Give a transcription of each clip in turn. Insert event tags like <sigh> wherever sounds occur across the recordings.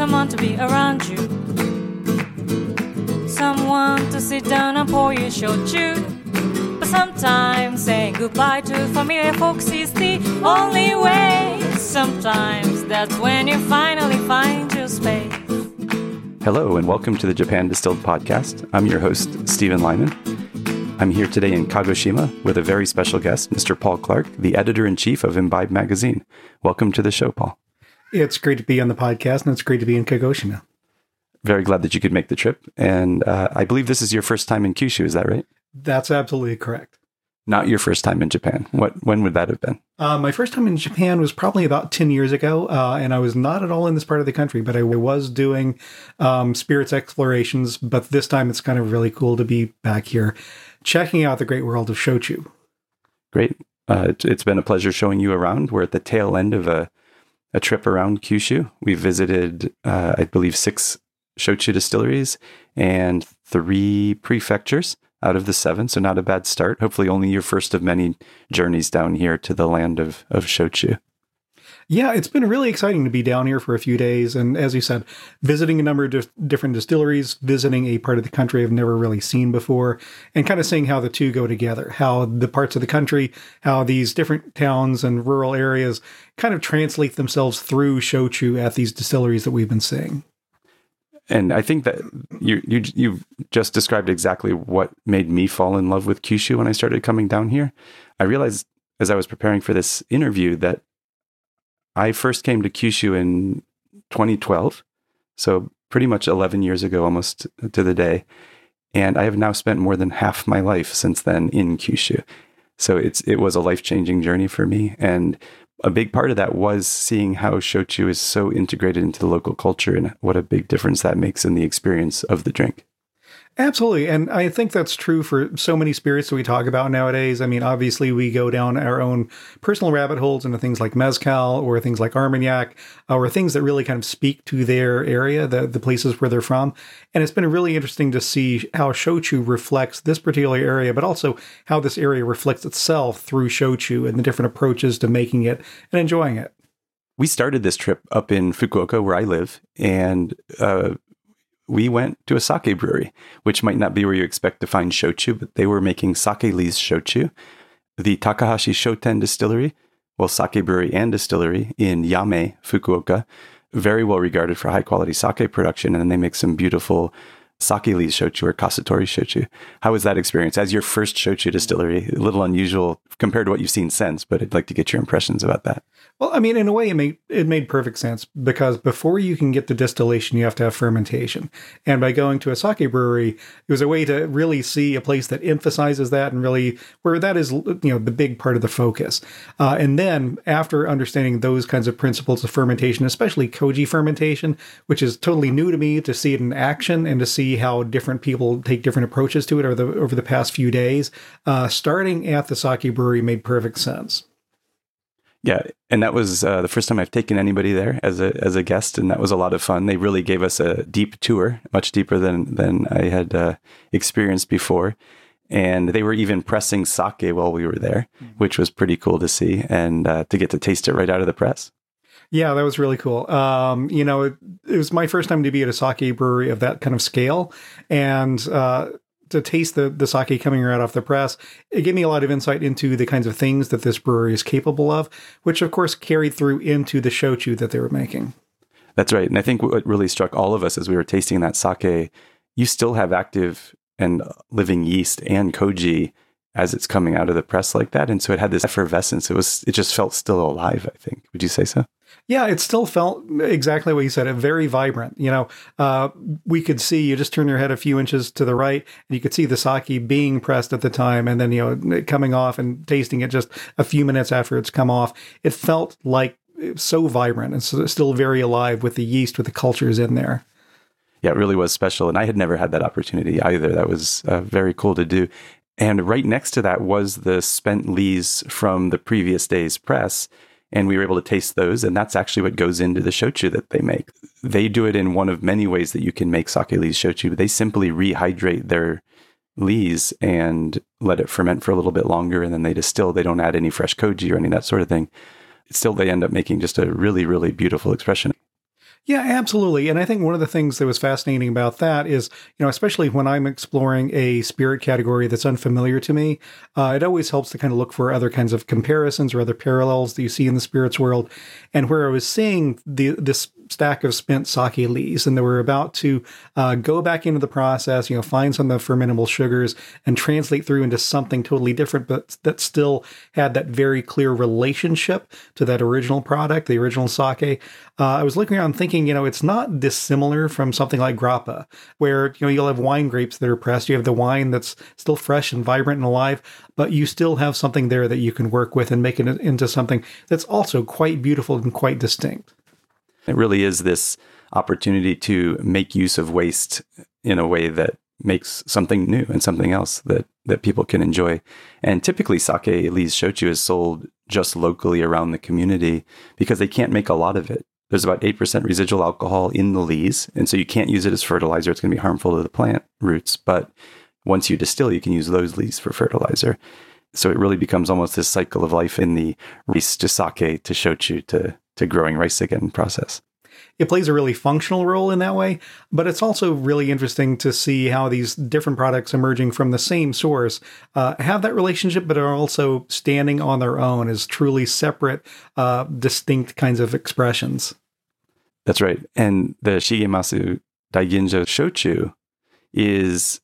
someone to be around you. Someone to sit down and pour you shochu. But sometimes saying goodbye to familiar folks is the only way. Sometimes that's when you finally find your space. Hello, and welcome to the Japan Distilled Podcast. I'm your host, Stephen Lyman. I'm here today in Kagoshima with a very special guest, Mr. Paul Clarke, the editor in chief of Imbibe Magazine. Welcome to the show, Paul. It's great to be on the podcast, and it's great to be in Kagoshima. Very glad that you could make the trip. And uh, I believe this is your first time in Kyushu, is that right? That's absolutely correct. Not your first time in Japan. What? When would that have been? Uh, my first time in Japan was probably about 10 years ago, uh, and I was not at all in this part of the country, but I was doing um, spirits explorations. But this time it's kind of really cool to be back here checking out the great world of shochu. Great. Uh, it's been a pleasure showing you around. We're at the tail end of a, a trip around Kyushu. We visited, uh, I believe, six shochu distilleries and three prefectures out of the seven. So not a bad start. Hopefully, only your first of many journeys down here to the land of, of shochu. Yeah, it's been really exciting to be down here for a few days. And as you said, visiting a number of di- different distilleries, visiting a part of the country I've never really seen before, and kind of seeing how the two go together, how the parts of the country, how these different towns and rural areas kind of translate themselves through shochu at these distilleries that we've been seeing. And I think that you you you've just described exactly what made me fall in love with Kyushu when I started coming down here. I realized as I was preparing for this interview that I first came to Kyushu in 2012, so pretty much 11 years ago, almost to the day. And I have now spent more than half my life since then in Kyushu. So it's it was a life changing journey for me, and a big part of that was seeing how shochu is so integrated into the local culture and what a big difference that makes in the experience of the drink. Absolutely. And I think that's true for so many spirits that we talk about nowadays. I mean, obviously, we go down our own personal rabbit holes into things like Mezcal or things like Armagnac or things that really kind of speak to their area, the, the places where they're from. And it's been really interesting to see how Shochu reflects this particular area, but also how this area reflects itself through Shochu and the different approaches to making it and enjoying it we started this trip up in Fukuoka, where I live, and uh, we went to a sake brewery, which might not be where you expect to find shochu, but they were making sake lees shochu. The Takahashi Shoten distillery, well, sake brewery and distillery in Yame, Fukuoka, very well regarded for high quality sake production. And they make some beautiful sake lees shochu or kasutori shochu. How was that experience as your first shochu distillery? A little unusual compared to what you've seen since, but I'd like to get your impressions about that. Well, I mean, in a way, it made it made perfect sense because before you can get to distillation, you have to have fermentation. And by going to a sake brewery, it was a way to really see a place that emphasizes that and really where that is, you know, the big part of the focus. Uh, and then after understanding those kinds of principles of fermentation, especially koji fermentation, which is totally new to me, to see it in action and to see how different people take different approaches to it over the over the past few days, uh, starting at the sake brewery made perfect sense. Yeah, and that was uh, the first time I've taken anybody there as a as a guest, and that was a lot of fun. They really gave us a deep tour, much deeper than than I had uh, experienced before, and they were even pressing sake while we were there, mm-hmm. which was pretty cool to see and uh, to get to taste it right out of the press. Yeah, that was really cool. Um, you know, it, it, was my first time to be at a sake brewery of that kind of scale, and uh, to taste the, the sake coming right off the press, it gave me a lot of insight into the kinds of things that this brewery is capable of, which of course carried through into the shochu that they were making. That's right. And I think what really struck all of us as we were tasting that sake, you still have active and living yeast and koji as it's coming out of the press like that. And so it had this effervescence. It was, it just felt still alive, I think. Would you say so? Yeah, it still felt exactly what you said. It very vibrant. You know, uh, we could see you just turn your head a few inches to the right, and you could see the sake being pressed at the time, and then you know coming off and tasting it just a few minutes after it's come off. It felt like so vibrant and so still very alive with the yeast, with the cultures in there. Yeah, it really was special, and I had never had that opportunity either. That was uh, very cool to do. And right next to that was the spent lees from the previous day's press and we were able to taste those and that's actually what goes into the shochu that they make. They do it in one of many ways that you can make sake lees shochu. They simply rehydrate their lees and let it ferment for a little bit longer and then they distill. They don't add any fresh koji or any of that sort of thing. Still they end up making just a really really beautiful expression Yeah, absolutely. And I think one of the things that was fascinating about that is, you know, especially when I'm exploring a spirit category that's unfamiliar to me, uh, it always helps to kind of look for other kinds of comparisons or other parallels that you see in the spirits world. And where I was seeing the this stack of spent sake lees, and they were about to uh, go back into the process, you know, find some of the fermentable sugars and translate through into something totally different, but that still had that very clear relationship to that original product, the original sake. Uh, I was looking around thinking, you know, it's not dissimilar from something like grappa, where you know you'll have wine grapes that are pressed, you have the wine that's still fresh and vibrant and alive, but you still have something there that you can work with and make it into something that's also quite beautiful and quite distinct. It really is this opportunity to make use of waste in a way that makes something new and something else that that people can enjoy. And typically sake lees shochu is sold just locally around the community because they can't make a lot of it. There's about 8% residual alcohol in the lees, and so you can't use it as fertilizer. It's going to be harmful to the plant roots, but once you distill, you can use those lees for fertilizer. So it really becomes almost this cycle of life in the rice to sake to shochu to to growing rice again process. It plays a really functional role in that way, but it's also really interesting to see how these different products emerging from the same source uh, have that relationship, but are also standing on their own as truly separate, uh, distinct kinds of expressions. That's right. And the Shigemasu Daiginjo Shochu is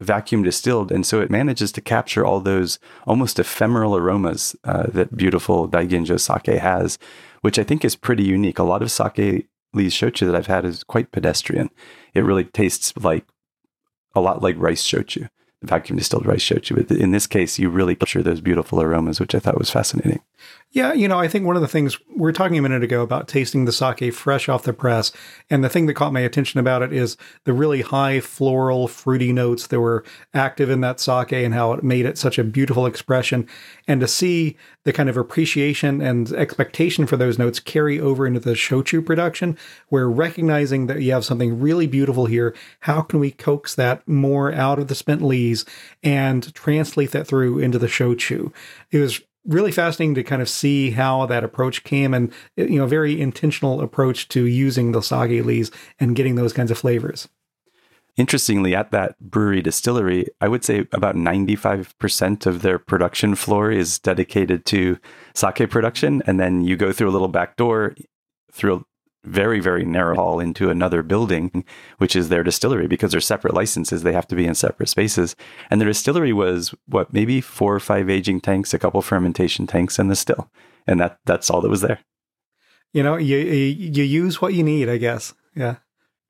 vacuum distilled, and so it manages to capture all those almost ephemeral aromas uh, that beautiful Daiginjo sake has, which I think is pretty unique. A lot of sake lees shochu that I've had is quite pedestrian. It really tastes like a lot like rice shochu vacuum distilled rice shochu. But in this case, you really capture those beautiful aromas, which I thought was fascinating. Yeah, you know, I think one of the things we were talking a minute ago about tasting the sake fresh off the press, and the thing that caught my attention about it is the really high floral, fruity notes that were active in that sake and how it made it such a beautiful expression. And to see the kind of appreciation and expectation for those notes carry over into the shochu production, where recognizing that you have something really beautiful here, how can we coax that more out of the spent lees and translate that through into the shochu? It was really fascinating to kind of see how that approach came and you know very intentional approach to using the sake lees and getting those kinds of flavors. Interestingly at that brewery distillery i would say about 95% of their production floor is dedicated to sake production. And then you go through a little back door through very, very narrow hall into another building, which is their distillery because they're separate licenses. They have to be in separate spaces. And the distillery was what, maybe four or five aging tanks, a couple fermentation tanks, and the still. And that that's all that was there. You know, you, you use what you need, I guess. Yeah.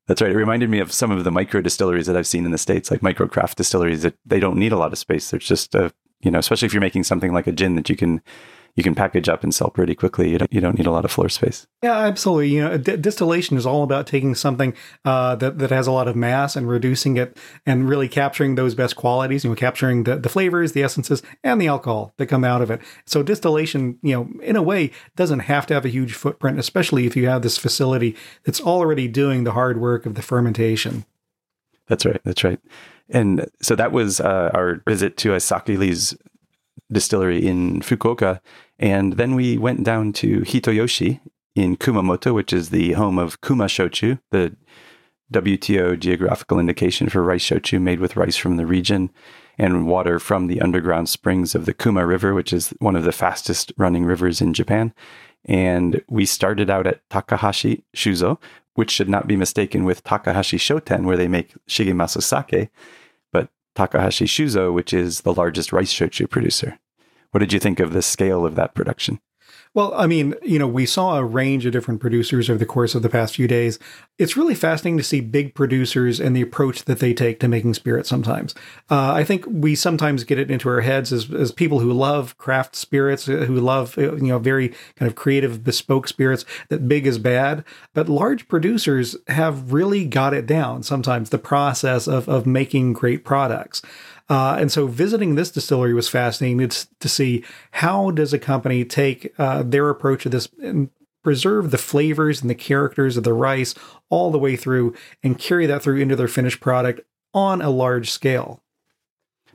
That's right. It reminded me of some of the micro distilleries that I've seen in the States, like micro craft distilleries that they don't need a lot of space. There's just a, you know, especially if you're making something like a gin that you can you can package up and sell pretty quickly. You don't you don't need a lot of floor space. Yeah, absolutely. You know, d- distillation is all about taking something uh, that that has a lot of mass and reducing it and really capturing those best qualities. You know, capturing the, the flavors, the essences, and the alcohol that come out of it. So distillation, you know, in a way, doesn't have to have a huge footprint, especially if you have this facility that's already doing the hard work of the fermentation. That's right. That's right. And so that was uh, our visit to a sake lees distillery in Fukuoka. And then we went down to Hitoyoshi in Kumamoto, which is the home of Kuma Shochu, the WTO geographical indication for rice shochu made with rice from the region and water from the underground springs of the Kuma River, which is one of the fastest running rivers in Japan. And we started out at Takahashi Shuzo, which should not be mistaken with Takahashi Shoten, where they make Shigemasu sake, but Takahashi Shuzo, which is the largest rice shochu producer. What did you think of the scale of that production? Well, I mean, you know, we saw a range of different producers over the course of the past few days. It's really fascinating to see big producers and the approach that they take to making spirits sometimes. Uh, I think we sometimes get it into our heads as, as people who love craft spirits, uh, who love, uh, you know, very kind of creative, bespoke spirits, that big is bad. But large producers have really got it down sometimes, the process of, of making great products. Uh, and so visiting this distillery was fascinating it's to see how does a company take uh, their approach to this and preserve the flavors and the characters of the rice all the way through and carry that through into their finished product on a large scale.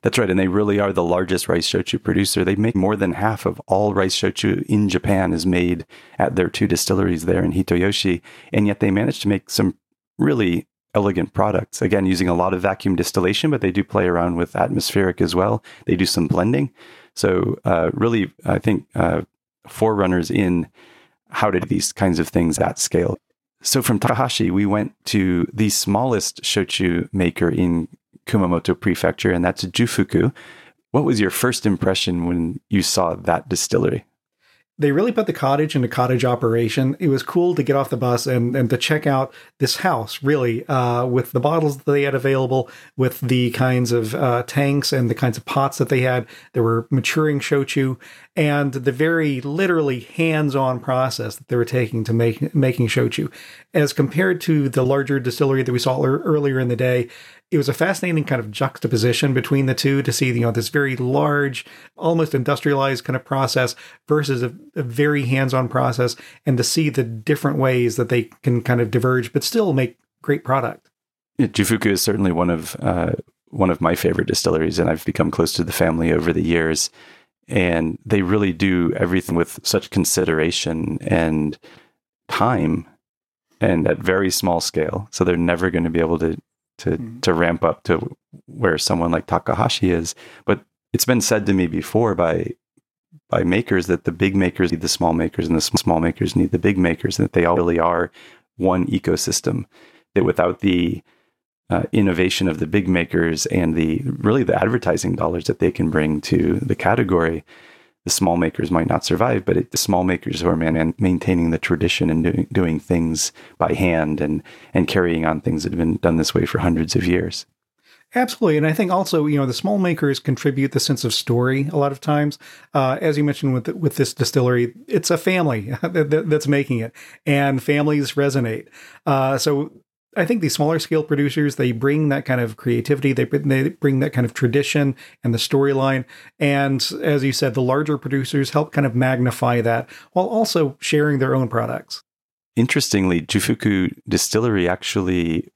That's right. And they really are the largest rice shochu producer. They make more than half of all rice shochu in Japan is made at their two distilleries there in Hitoyoshi. And yet they managed to make some really elegant products. Again, using a lot of vacuum distillation, but they do play around with atmospheric as well. They do some blending. So, uh, really, I think uh, forerunners in how to do these kinds of things at scale. So, from Takahashi, we went to the smallest shochu maker in Kumamoto Prefecture, and that's Jufuku. What was your first impression when you saw that distillery? They really put the cottage into cottage operation. It was cool to get off the bus and, and to check out this house, really, uh, with the bottles that they had available, with the kinds of uh, tanks and the kinds of pots that they had. There were maturing shochu and the very literally hands-on process that they were taking to make making shochu, as compared to the larger distillery that we saw earlier in the day it was a fascinating kind of juxtaposition between the two to see, you know, this very large, almost industrialized kind of process versus a, a very hands-on process, and to see the different ways that they can kind of diverge, but still make great product. Yeah, Jufuku is certainly one of uh, one of my favorite distilleries, and I've become close to the family over the years. And they really do everything with such consideration and time, and at very small scale. So they're never going to be able to to mm. to ramp up to where someone like Takahashi is. But it's been said to me before by by makers that the big makers need the small makers and the small makers need the big makers, and that they all really are one ecosystem. That without the uh, innovation of the big makers and the really the advertising dollars that they can bring to the category, the small makers might not survive, but it, the small makers who are man- maintaining the tradition and doing, doing things by hand and, and carrying on things that have been done this way for hundreds of years. Absolutely, and I think also you know the small makers contribute the sense of story a lot of times. Uh, as you mentioned with the, with this distillery, it's a family <laughs> that, that's making it, and families resonate. Uh, so I think these smaller scale producers they bring that kind of creativity, they they bring that kind of tradition and the storyline, and as you said, the larger producers help kind of magnify that while also sharing their own products. Interestingly, Jufuku Distillery actually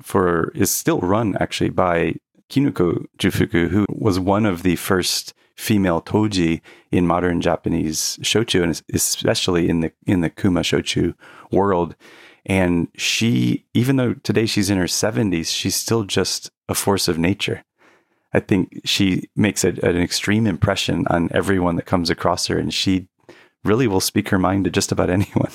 for is still run actually by Kinuko Jufuku, who was one of the first female toji in modern Japanese shochu, and especially in the in the kuma shochu world. And she, even though today she's in her 70s, she's still just a force of nature. I think she makes a, an extreme impression on everyone that comes across her, and she really will speak her mind to just about <laughs> anyone.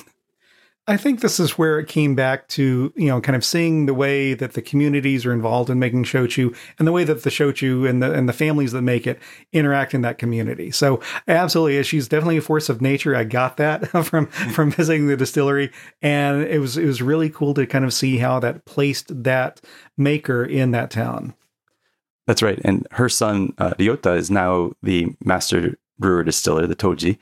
I think this is where it came back to, you know, kind of seeing the way that the communities are involved in making shochu and the way that the shochu and the and the families that make it interact in that community. So absolutely, she's definitely a force of nature. I got that <laughs> from from visiting the distillery, and it was it was really cool to kind of see how that placed that maker in that town. That's right, and her son uh, Ryota is now the master brewer distiller, the Toji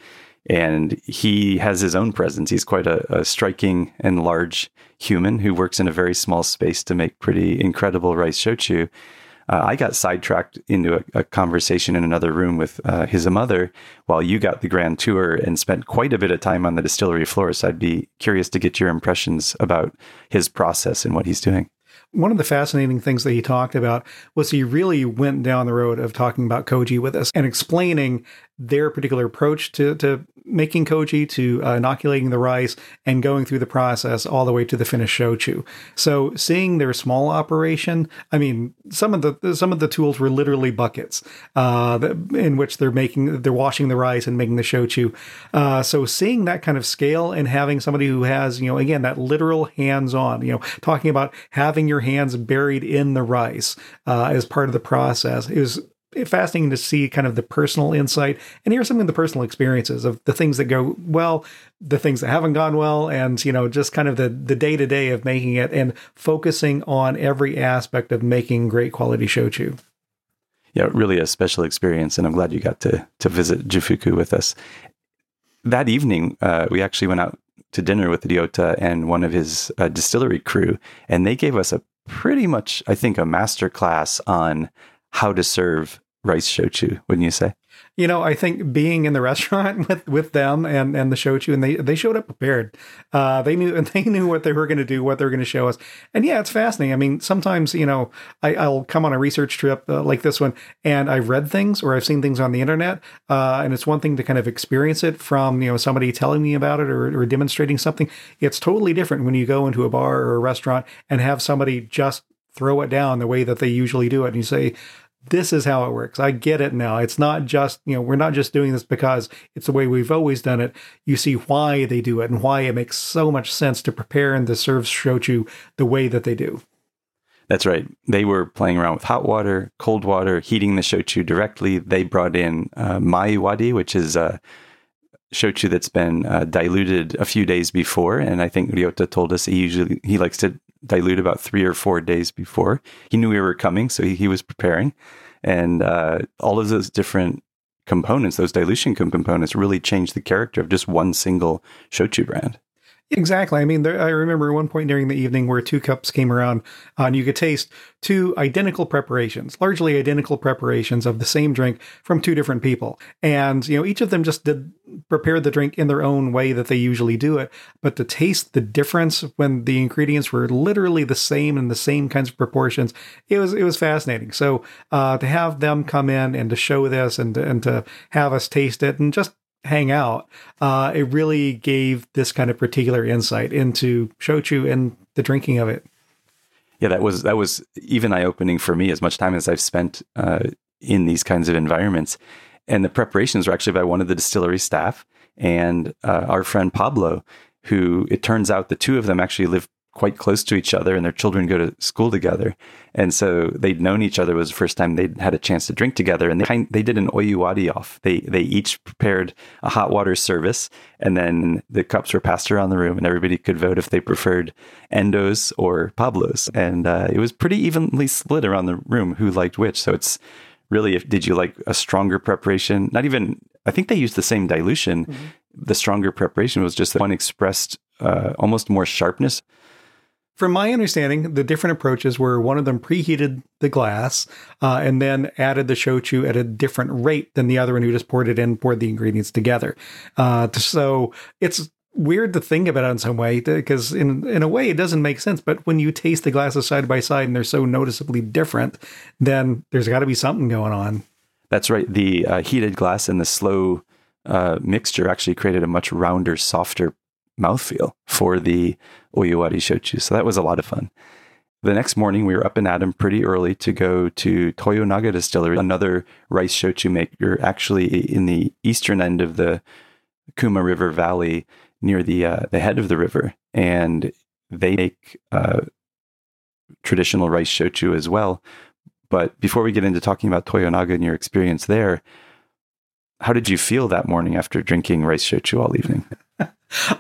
and he has his own presence. He's quite a, a, striking and large human who works in a very small space to make pretty incredible rice shochu. Uh, I got sidetracked into a, a, conversation in another room with uh, his mother while you got the grand tour and spent quite a bit of time on the distillery floor. So I'd be curious to get your impressions about his process and what he's doing one of the fascinating things that he talked about was he really went down the road of talking about koji with us and explaining their particular approach to, to making koji, to uh, inoculating the rice, and going through the process all the way to the finished shochu. So seeing their small operation, I mean, some of the some of the tools were literally buckets uh, in which they're making they're washing the rice and making the shochu. Uh, so seeing that kind of scale and having somebody who has you know again that literal hands on, you know, talking about having your hands buried in the rice uh, as part of the process is fascinating to see kind of the personal insight and hear some of the personal experiences of the things that go well, the things that haven't gone well, and you know just kind of the the day to day of making it and focusing on every aspect of making great quality shochu. Yeah, really a special experience, and I'm glad you got to to visit Jufuku with us. That evening, uh, we actually went out to dinner with Ryota and one of his uh, distillery crew, and they gave us a pretty much, I think, a master class on how to serve rice shochu, wouldn't you say? You know, I think being in the restaurant <laughs> with, with them and, and the shochu, and they, they showed up prepared. Uh, they knew and <laughs> they knew what they were going to do, what they were going to show us. And yeah, it's fascinating. I mean, sometimes you know, I, I'll come on a research trip uh, like this one, and I've read things or I've seen things on the internet, uh, and it's one thing to kind of experience it from you know somebody telling me about it or, or demonstrating something. It's totally different when you go into a bar or a restaurant and have somebody just throw it down the way that they usually do it, and you say, this is how it works. I get it now. It's not just, you know, we're not just doing this because it's the way we've always done it. You see why they do it and why it makes so much sense to prepare and to serve shochu the way that they do. That's right. They were playing around with hot water, cold water, heating the shochu directly. They brought in uh, maewari, which is a shochu that's been uh, diluted a few days before. And I think Ryota told us he usually he likes to dilute about three or four days before. He knew we were coming, so he, he was preparing. And uh, all of those different components, those dilution components, really changed the character of just one single shochu brand. Exactly. I mean, there, I remember one point during the evening where two cups came around, uh, and you could taste two identical preparations, largely identical preparations of the same drink from two different people. And, you know, each of them just did prepare the drink in their own way that they usually do it. But to taste the difference when the ingredients were literally the same in the same kinds of proportions, it was, it was fascinating. So, uh, to have them come in and to show this and, and to have us taste it and just hang out, uh, it really gave this kind of particular insight into shochu and the drinking of it. Yeah, that was that was even eye opening for me. As much time as I've spent uh, in these kinds of environments, and the preparations were actually by one of the distillery staff and uh, our friend Pablo, who it turns out the two of them actually live quite close to each other and their children go to school together. And so they'd known each other. It was the first time they'd had a chance to drink together. And they kind, they did an oyuwari off. They they each prepared a hot water service and then the cups were passed around the room and everybody could vote if they preferred Endo's or Pablo's. And uh, it was pretty evenly split around the room who liked which. So it's really if did you like a stronger preparation? Not even I think they used the same dilution. Mm-hmm. The stronger preparation was just that one expressed uh, almost more sharpness from my understanding, the different approaches were one of them preheated the glass uh, and then added the shochu at a different rate than the other one who just poured it in, poured the ingredients together. Uh, so it's weird to think about it in some way because in in a way it doesn't make sense. But when you taste the glasses side by side and they're so noticeably different, then there's got to be something going on. That's right. The uh, heated glass and the slow uh, mixture actually created a much rounder, softer mouthfeel for the Oyuwari Shochu. So that was a lot of fun. The next morning, we were up in Adam pretty early to go to Toyonaga Distillery, another rice shochu maker, actually in the eastern end of the Kuma River Valley, near the uh, the head of the river, and they make uh, traditional rice shochu as well. But before we get into talking about Toyonaga and your experience there, how did you feel that morning after drinking rice shochu all evening?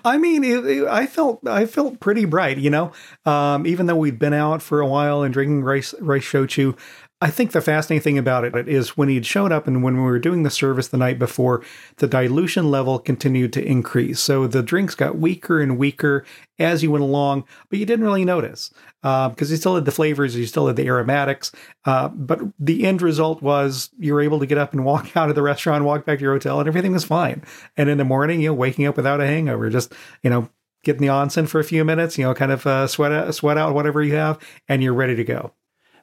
I mean, it, it, I felt I felt pretty bright, you know. Um, even though we'd been out for a while and drinking rice rice shochu, I think the fascinating thing about it is when he'd showed up and when we were doing the service the night before, the dilution level continued to increase. So the drinks got weaker and weaker as you went along, but you didn't really notice because uh, you still had the flavors, you still had the aromatics. Uh, but the end result was you were able to get up and walk <laughs> out of the restaurant, walk back to your hotel, and everything was fine. And in the morning, you know, waking up without a hangover, just, you know, getting the onsen for a few minutes, you know, kind of uh, sweat out, sweat out whatever you have, and you're ready to go.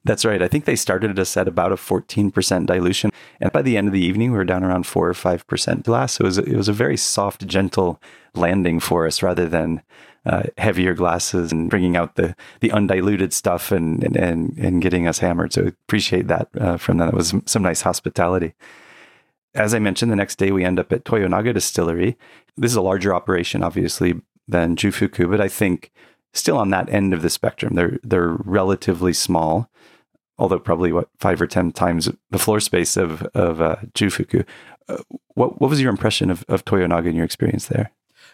That's right. I think they started us at about a 14% dilution. And by the end of the evening, we were down around 4 or 5% glass. So it was, it was a very soft, gentle landing for us rather than uh, heavier glasses and bringing out the, the undiluted stuff and, and, and, and getting us hammered. So appreciate that uh, from them. That was some nice hospitality. As I mentioned, the next day we end up at Toyonaga Distillery. This is a larger operation, obviously, than Jufuku, but I think still on that end of the spectrum. They're they're relatively small although probably what five or ten times the floor space of of uh, Jufuku. Uh, what what was your impression of of Toyonaga in your experience there?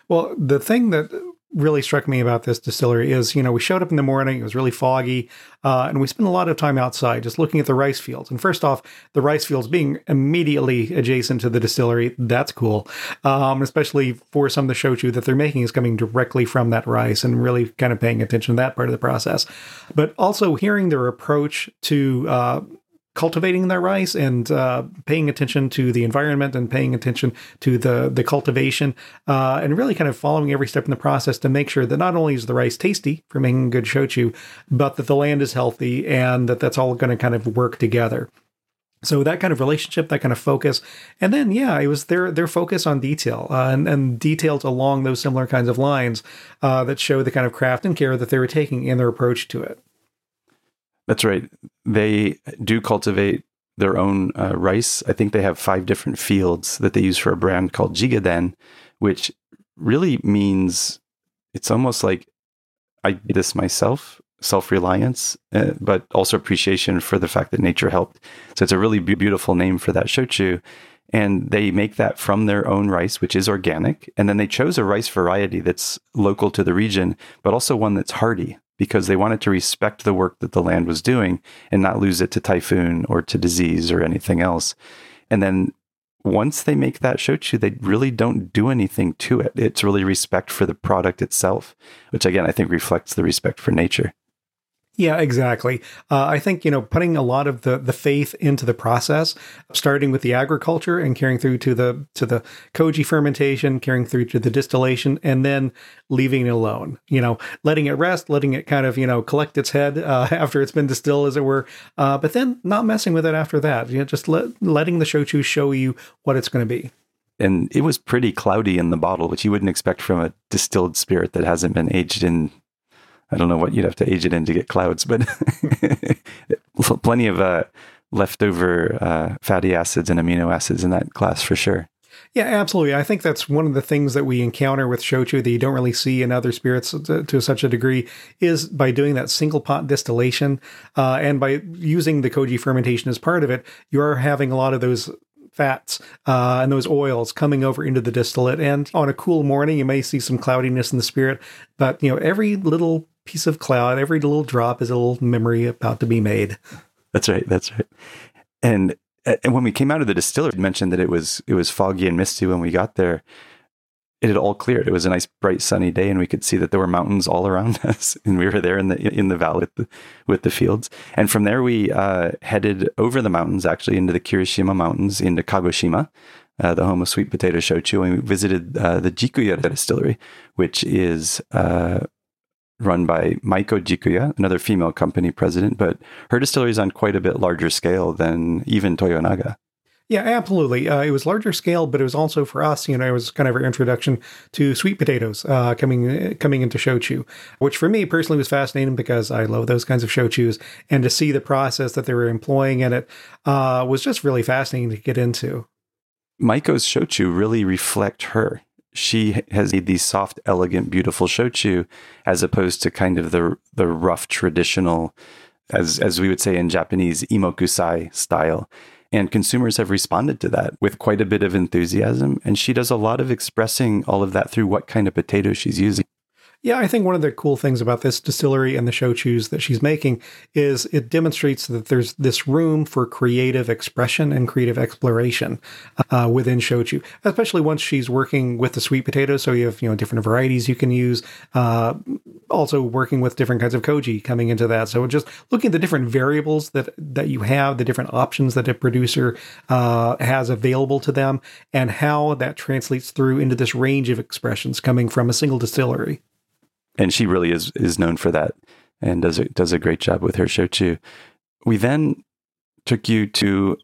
Well, the thing that really struck me about this distillery is, you know, we showed up in the morning, it was really foggy, uh, and we spent a lot of time outside just looking at the rice fields. And first off, the rice fields being immediately adjacent to the distillery, that's cool. Um, especially for some of the shochu that they're making is coming directly from that rice and really kind of paying attention to that part of the process. But also hearing their approach to, uh, cultivating their rice and uh, paying attention to the environment and paying attention to the the cultivation uh, and really kind of following every step in the process to make sure that not only is the rice tasty for making good shochu, but that the land is healthy and that that's all going to kind of work together. So that kind of relationship, that kind of focus, and then yeah, it was their their focus on detail uh, and, and details along those similar kinds of lines uh, that show the kind of craft and care that they were taking in their approach to it. That's right. They do cultivate their own uh, rice. I think they have five different fields that they use for a brand called Jigaden, which really means it's almost like I did this myself, self reliance, uh, but also appreciation for the fact that nature helped. So it's a really beautiful name for that shochu. And they make that from their own rice, which is organic. And then they chose a rice variety that's local to the region, but also one that's hardy because they wanted to respect the work that the land was doing and not lose it to typhoon or to disease or anything else. And then once they make that shochu, they really don't do anything to it. It's really respect for the product itself, which again, I think reflects the respect for nature. Yeah, exactly. Uh, I think you know putting a lot of the the faith into the process, starting with the agriculture and carrying through to the to the koji fermentation, carrying through to the distillation, and then leaving it alone. You know, letting it rest, letting it kind of you know collect its head uh, <laughs> after it's been distilled, as it were. Uh, but then not messing with it after that. You know, just let, letting the shochu show you what it's going to be and it was pretty cloudy in the bottle, which you wouldn't expect from a distilled spirit that hasn't been aged in I don't know what you'd have to age it in to get clouds, but <laughs> plenty of uh, leftover uh, fatty acids and amino acids in that class for sure. Yeah, absolutely. I think that's one of the things that we encounter with shochu that you don't really see in other spirits to, to such a degree is by doing that single pot distillation uh, and by using the koji fermentation as part of it, you are having a lot of those fats uh, and those oils coming over into the distillate. And on a cool morning, you may see some cloudiness in the spirit, but you know every little piece of cloud, every little drop is a little memory about to be made. That's right. That's right. And and when we came out of the distillery, mentioned that it was it was foggy and misty when we got there. It had all cleared. It was a nice, bright, sunny day, and we could see that there were mountains all around <laughs> us. And we were there in the in the valley with the, with the fields. And from there, we uh, headed over the mountains, actually into the Kirishima Mountains, into Kagoshima, uh, the home of sweet potato shochu, and we visited uh, the Jikuya distillery, which is uh, run by Maiko Jikuya, another female company president, but her distillery is on quite a bit larger scale than even Toyonaga. Yeah, absolutely. Uh, it was larger scale, but it was also for us. You know, it was kind of our introduction to sweet potatoes uh, coming coming into shochu, which for me personally was fascinating because I love those kinds of shochus, and to see the process that they were employing in it uh, was just really fascinating to get into. Maiko's shochu really reflect her she has made these soft, elegant, beautiful shochu, as opposed to kind of the the rough, traditional, as as we would say in Japanese, imokusai style. And consumers have responded to that with quite a bit of enthusiasm. And she does a lot of expressing all of that through what kind of potato she's using. Yeah, I think one of the cool things about this distillery and the shochus that she's making is it demonstrates that there's this room for creative expression and creative exploration uh, within shochu, especially once she's working with the sweet potato. So you have you know different varieties you can use. Uh, also working with different kinds of koji coming into that. So just looking at the different variables that that you have, the different options that a producer uh, has available to them, and how that translates through into this range of expressions coming from a single distillery and she really is is known for that and does a, does a great job with her shochu. We then took you to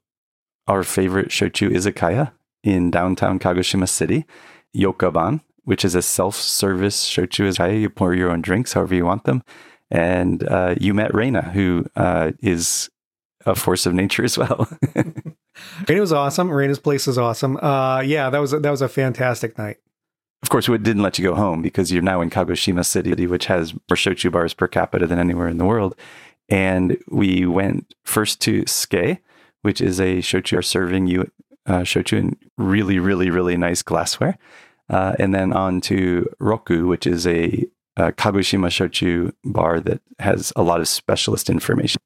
our favorite shochu izakaya in downtown Kagoshima City, Yokaban, which is a self-service shochu izakaya. You pour your own drinks however you want them, and uh, you met Reina, who uh, is a force of nature as well. <laughs> Reina was awesome. Reina's place is awesome. Uh, yeah, that was that was a fantastic night. Of course, it didn't let you go home because you're now in Kagoshima City, which has more shochu bars per capita than anywhere in the world. And we went first to Ske, which is a shochu are serving you uh, shochu in really, really, really nice glassware. Uh, and then on to Roku, which is a, a Kagoshima shochu bar that has a lot of specialist information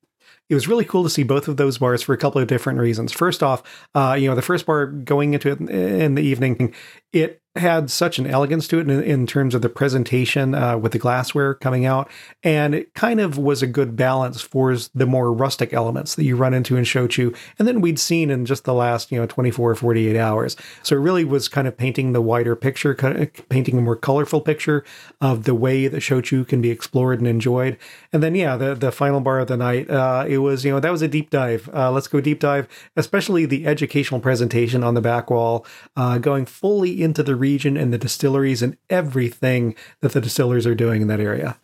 it was really cool to see both of those bars for a couple of different reasons. First off, uh, you know, the first bar going into it in the evening, it had such an elegance to it in, in terms of the presentation uh, with the glassware coming out, and it kind of was a good balance for the more rustic elements that you run into in shochu, and then we'd seen in just the last you know 24 or 48 hours. So it really was kind of painting the wider picture, kind of painting a more colorful picture of the way that shochu can be explored and enjoyed. And then yeah, the the final bar of the night, uh, it was you know that was a deep dive. Uh, let's go deep dive, especially the educational presentation on the back wall, uh, going fully into the region and the distilleries and everything that the distillers are doing in that area.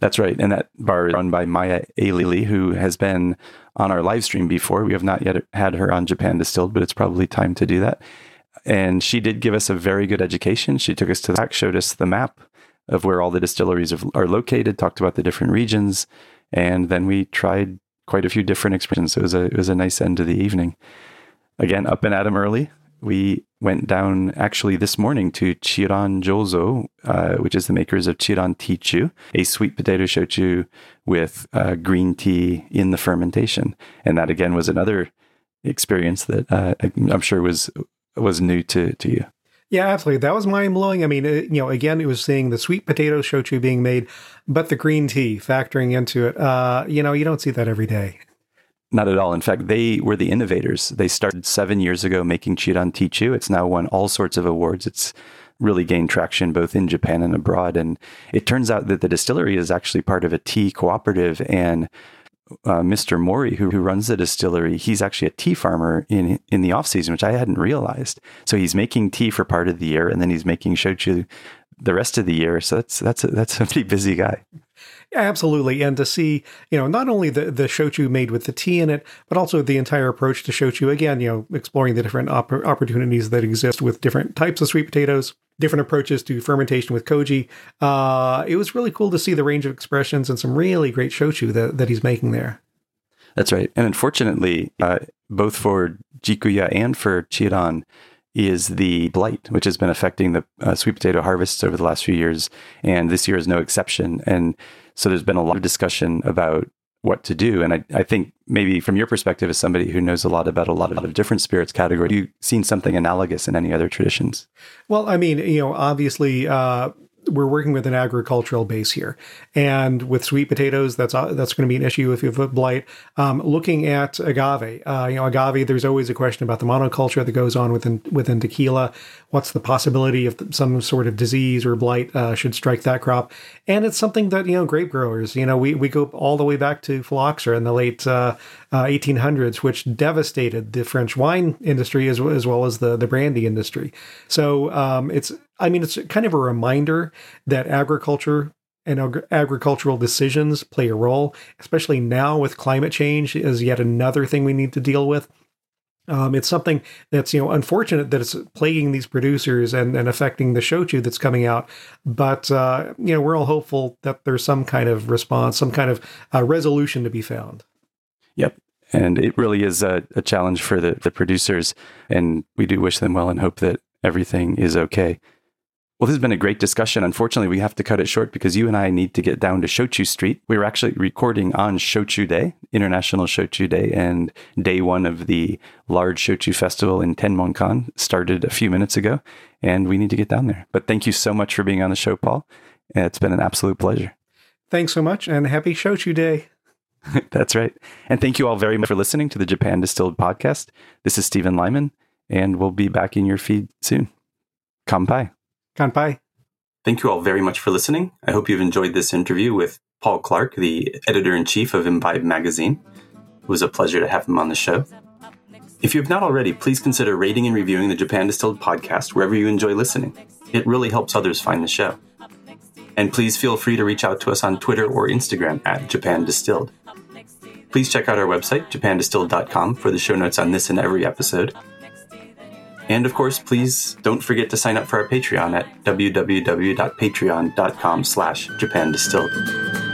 That's right. And that bar is run by Maya Ailili, who has been on our live stream before. We have not yet had her on Japan Distilled, but it's probably time to do that. And she did give us a very good education. She took us to the back, showed us the map of where all the distilleries are located, talked about the different regions, and then we tried quite a few different experiences. It was a it was a nice end to the evening. Again, up and at 'em early we went down actually this morning to Chiran Jozo, uh, which is the makers of Chiran Tichu, a sweet potato shochu with uh, green tea in the fermentation. And that again was another experience that uh, I'm sure was was new to, to you. Yeah, absolutely. That was mind blowing. I mean, it, you know, again, it was seeing the sweet potato shochu being made, but the green tea factoring into it. Uh, you know, you don't see that every day. Not at all. In fact, they were the innovators. They started seven years ago making Chiran Tichu. It's now won all sorts of awards. It's really gained traction both in Japan and abroad. And it turns out that the distillery is actually part of a tea cooperative. And uh, Mr. Mori, who, who runs the distillery, he's actually a tea farmer in in the off season, which I hadn't realized. So he's making tea for part of the year, and then he's making shochu the rest of the year. So that's that's a, that's a pretty busy guy. Absolutely. And to see, you know, not only the, the shochu made with the tea in it, but also the entire approach to shochu. Again, you know, exploring the different op- opportunities that exist with different types of sweet potatoes, different approaches to fermentation with koji. Uh, it was really cool to see the range of expressions and some really great shochu that, that he's making there. That's right. And unfortunately, uh, both for Jikuya and for Chiran, is the blight, which has been affecting the uh, sweet potato harvests over the last few years. And this year is no exception. And so there's been a lot of discussion about what to do. And I, I think maybe from your perspective, as somebody who knows a lot about a lot of, different spirits categories, you've seen something analogous in any other traditions? Well, I mean, you know, obviously, uh, we're working with an agricultural base here, and with sweet potatoes, that's uh, that's going to be an issue if you have blight. Um, looking at agave, uh, you know, agave, there's always a question about the monoculture that goes on within within tequila. What's the possibility of some sort of disease or blight uh, should strike that crop? And it's something that you know, grape growers, you know, we we go all the way back to phylloxera in the late 1800s, uh, which devastated the French wine industry as, as well as the the brandy industry. So um, it's I mean, it's kind of a reminder that agriculture and ag- agricultural decisions play a role, especially now with climate change is yet another thing we need to deal with. Um, it's something that's you know unfortunate that it's plaguing these producers and, and affecting the shochu that's coming out. But uh, you know we're all hopeful that there's some kind of response, some kind of uh, resolution to be found. Yep, and it really is a, a challenge for the the producers, and we do wish them well and hope that everything is okay. Well, this has been a great discussion. Unfortunately, we have to cut it short because you and I need to get down to Shochu Street. We were actually recording on Shochu Day, International Shochu Day, and day one of the large Shochu Festival in Tenmonkan started a few minutes ago, and we need to get down there. But thank you so much for being on the show, Paul. It's been an absolute pleasure. Thanks so much, and happy Shochu Day. <laughs> That's right. And thank you all very much for listening to the Japan Distilled podcast. This is Stephen Lyman, and we'll be back in your feed soon. Kampai. Kanpai. Thank you all very much for listening. I hope you've enjoyed this interview with Paul Clarke, the editor in chief of Imbibe magazine. It was a pleasure to have him on the show. If you have not already, please consider rating and reviewing the Japan Distilled podcast wherever you enjoy listening. It really helps others find the show. And please feel free to reach out to us on Twitter or Instagram at Japan Distilled. Please check out our website, japandistilled.com, for the show notes on this and every episode. And of course, please don't forget to sign up for our Patreon at www.patreon.com slash Japan Distilled.